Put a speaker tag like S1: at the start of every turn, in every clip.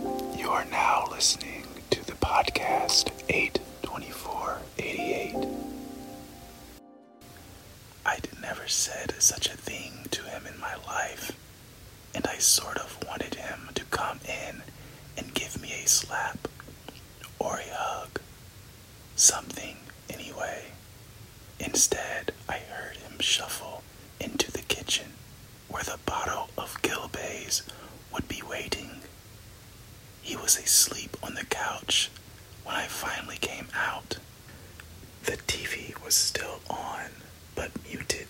S1: You are now listening to the podcast 82488. I'd never said such a thing to him in my life, and I sort of wanted him to come in and give me a slap or a hug. Something, anyway. Instead, I heard him shuffle into the kitchen where the bottle of Gilbey's would be waiting. He was asleep on the couch when I finally came out. The TV was still on, but muted.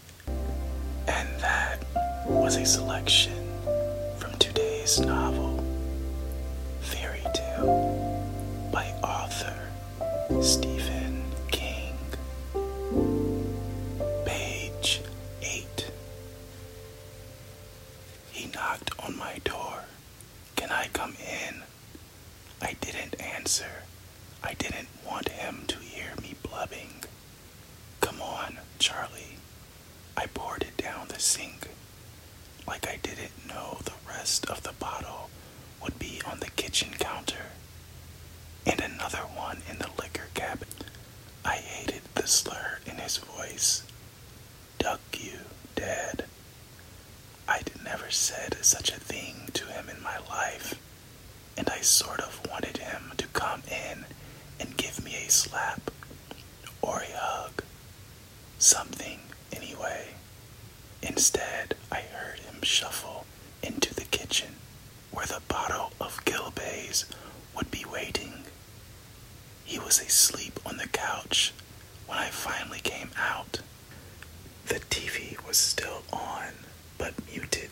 S1: And that was a selection from today's novel, Fairy Tale, by author Stephen I didn't know the rest of the bottle would be on the kitchen counter. And another one in the liquor cabinet. I hated the slur in his voice. Duck you, Dad. I'd never said such a thing to him in my life, and I sort of wanted him to come in and give me a slap or a hug. Something, anyway. Instead, I heard shuffle into the kitchen where the bottle of Gilbey's would be waiting. He was asleep on the couch when I finally came out. The TV was still on, but muted.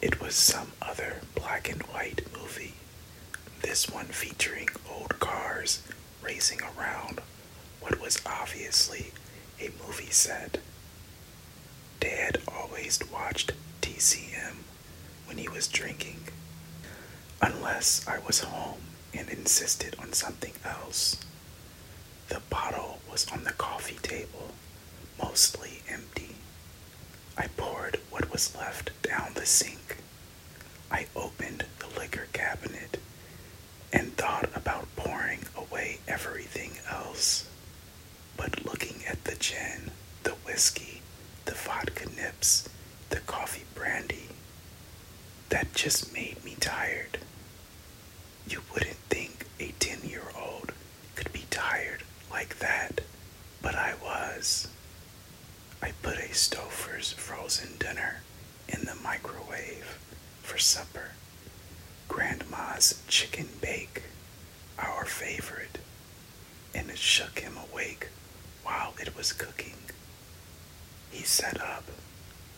S1: It was some other black and white movie. This one featuring old cars racing around what was obviously a movie set. Dad always watched TCM when he was drinking, unless I was home and insisted on something else. The bottle was on the coffee table, mostly empty. I poured what was left down the sink. I opened the liquor cabinet and thought about pouring away everything else. But looking at the gin, the whiskey, the vodka nips, that just made me tired. You wouldn't think a 10 year old could be tired like that, but I was. I put a Stouffer's frozen dinner in the microwave for supper. Grandma's chicken bake, our favorite, and it shook him awake while it was cooking. He sat up,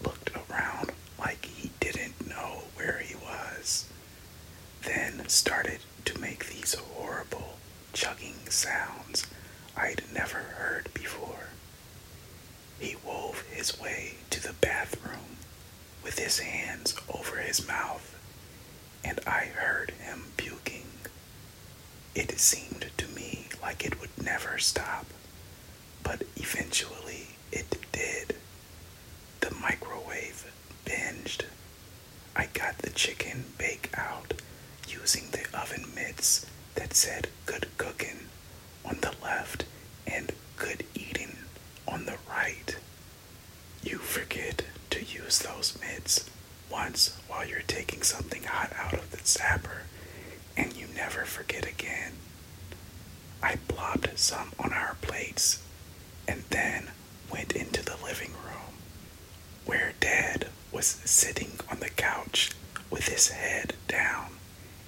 S1: looked around like he didn't know where he was, then started to make these horrible chugging sounds I'd never heard before. He wove his way to the bathroom with his hands over his mouth, and I heard him puking. It seemed to me like it would never stop, but eventually it did. The microwave binged. I got the chicken bake out using the oven mitts that said good cooking on the left and good eating on the right. You forget to use those mitts once while you're taking something hot out of the zapper, and you never forget again. I plopped some on our plates and then went into the living room where Dad was sitting on the couch with his head down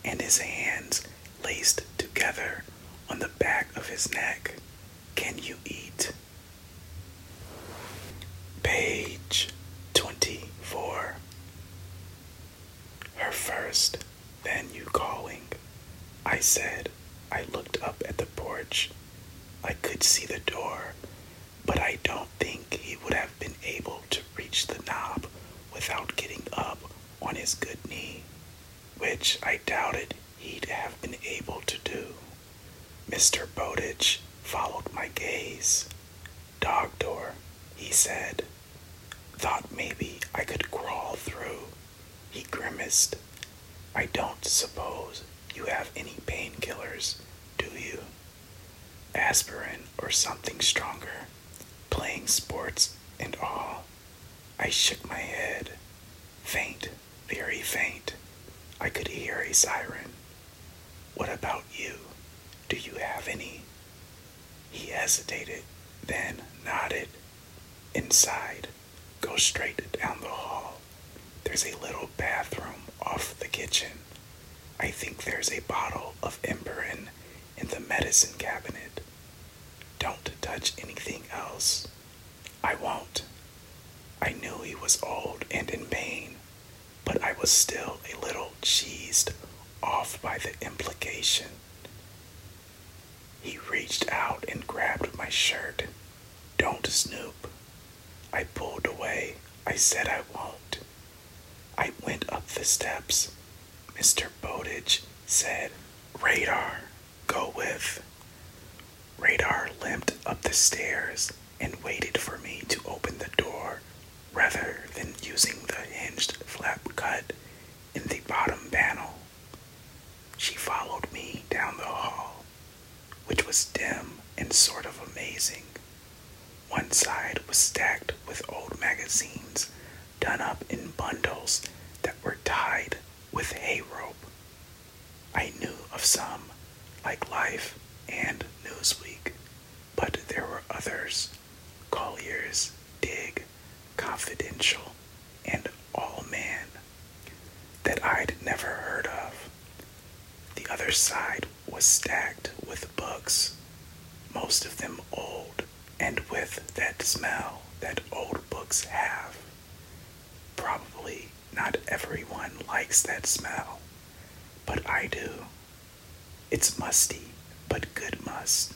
S1: and his hands laced together on the back of his neck. Can you eat? Page 24. Her first, then you calling. I said, I looked up at the porch. I could see the door, but I don't think he would have been able to reach the knob without getting up on his good knee, which I doubted he'd have been able to do. Mr. Bowditch followed my gaze. Dog door, he said. Thought maybe I could crawl through. He grimaced. I don't suppose you have any painkillers, do you? Aspirin or something stronger, playing sports and all. I shook my head. Faint, very faint. I could hear a siren. What about you? Do you have any? He hesitated, then nodded. Inside, go straight down the hall. There's a little bathroom off the kitchen. I think there's a bottle of Empirin in the medicine cabinet. Don't touch anything else. I won't. I knew he was old and in pain, but I was still a little cheesed off by the implication. He reached out and grabbed my shirt. Don't snoop. I pulled away. I said I won't. I went up the steps. Mr. Bowditch said, Radar, go with. Radar limped up the stairs and waited for me to open the door rather than using the cut in the bottom panel. She followed me down the hall, which was dim and sort of amazing. One side was stacked with old magazines done up in bundles that were tied with hay rope. I knew of some, like Life and Newsweek, but there were others Collier's, Dig, Confidential, that I'd never heard of. The other side was stacked with books, most of them old and with that smell that old books have. Probably not everyone likes that smell, but I do. It's musty, but good must.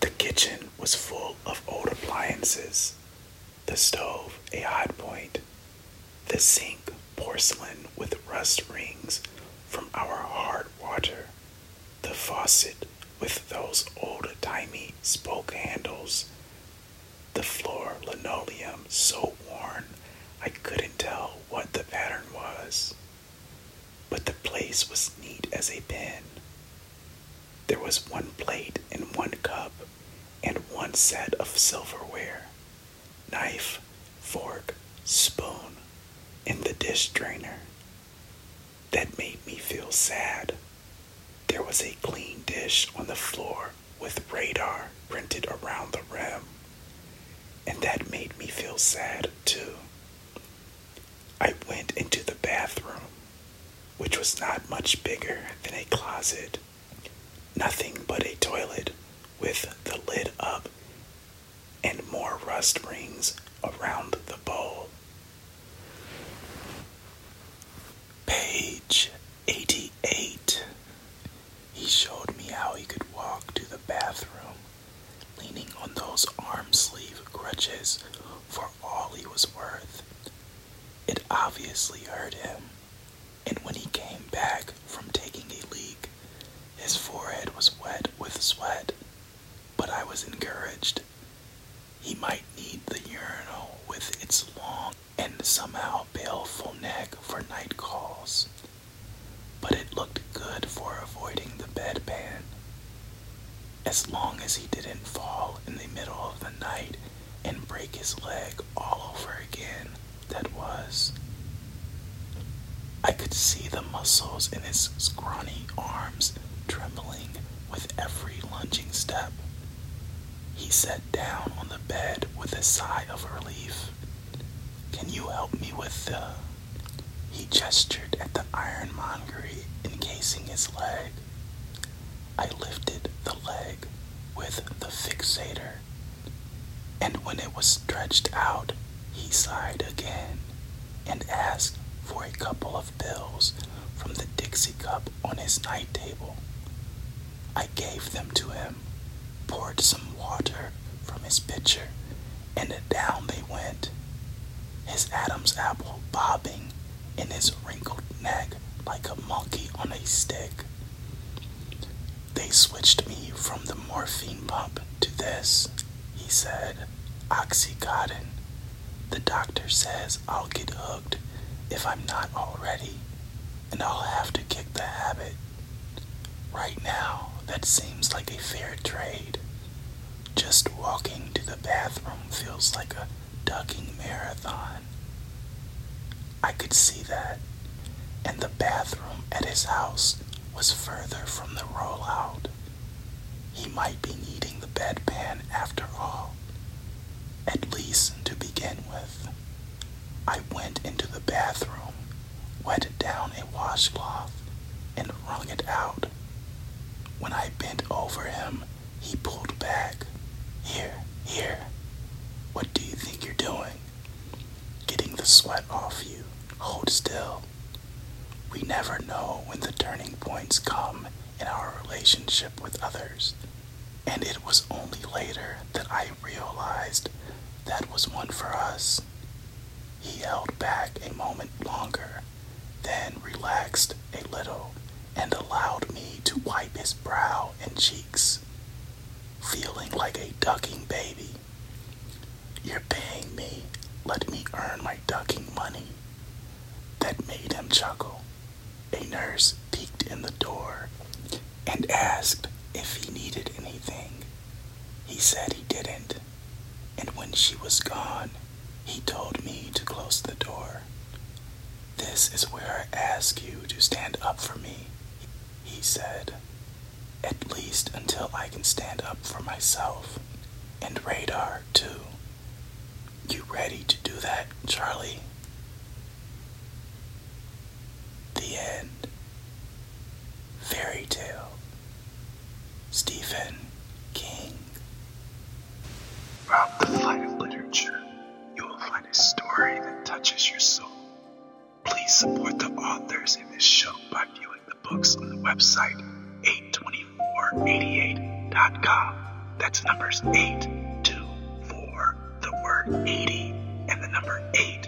S1: The kitchen was full of old appliances. The stove, a Hotpoint. The sink, porcelain with rust rings from our hard water. The faucet with those old timey spoke handles. The floor linoleum so worn I couldn't tell what the pattern was. But the place was neat as a pin. There was one plate and one cup and one set of silverware knife, fork, spoon, and the drainer. That made me feel sad. There was a clean dish on the floor with radar printed around the rim, and that made me feel sad too. I went into the bathroom, which was not much bigger than a closet. Nothing but a toilet with the lid up and more rust rings around the bowl. Page 88. He showed me how he could walk to the bathroom, leaning on those arm sleeve crutches for all he was worth. It obviously hurt him, and when he came back from taking a leak, his forehead was wet with sweat, but I was encouraged. He might need the urinal with its long and somehow baleful neck for night calls, but it looked good for avoiding the bedpan. As long as he didn't fall in the middle of the night and break his leg all over again, that was. I could see the muscles in his scrawny arms trembling with every lunging step. He sat down on the bed with a sigh of relief. Can you help me with the. He gestured at the ironmongery encasing his leg. I lifted the leg with the fixator, and when it was stretched out, he sighed again and asked for a couple of pills from the Dixie cup on his night table. I gave them to him, poured some water from his pitcher, and down they went, his Adam's apple bobbing in his wrinkled neck like a monkey on a stick. They switched me from the morphine pump to this, he said, Oxycontin. The doctor says I'll get hooked if I'm not already, and I'll have to kick the habit. Right now, that seems like a fair trade. Just walking to the bathroom feels like a ducking marathon. I could see that, and the bathroom at his house was further from the rollout. He might be needing the bedpan after all, at least to begin with. I went into the bathroom, wetted down a washcloth, and wrung it out. When I bent over him, he pulled back. Here, here. What do you think you're doing? Getting the sweat off you. Hold still. We never know when the turning points come in our relationship with others. And it was only later that I realized that was one for us. He held back a moment longer, then relaxed a little and allowed me to wipe his brow and cheeks, feeling like a ducking baby. You're paying me, let me earn my ducking money. That made him chuckle. A nurse peeked in the door and asked if he needed anything. He said he didn't, and when she was gone, he told me to close the door. This is where I ask you to stand up for me, he said. At least until I can stand up for myself. And radar, too. You ready to do that, Charlie? The end. Fairy tale. Stephen King.
S2: Throughout the flight of literature, you will find a story that touches your soul. Please support the authors in this show by viewing the books on the website 82488.com. That's numbers 824, the 80, and the number 8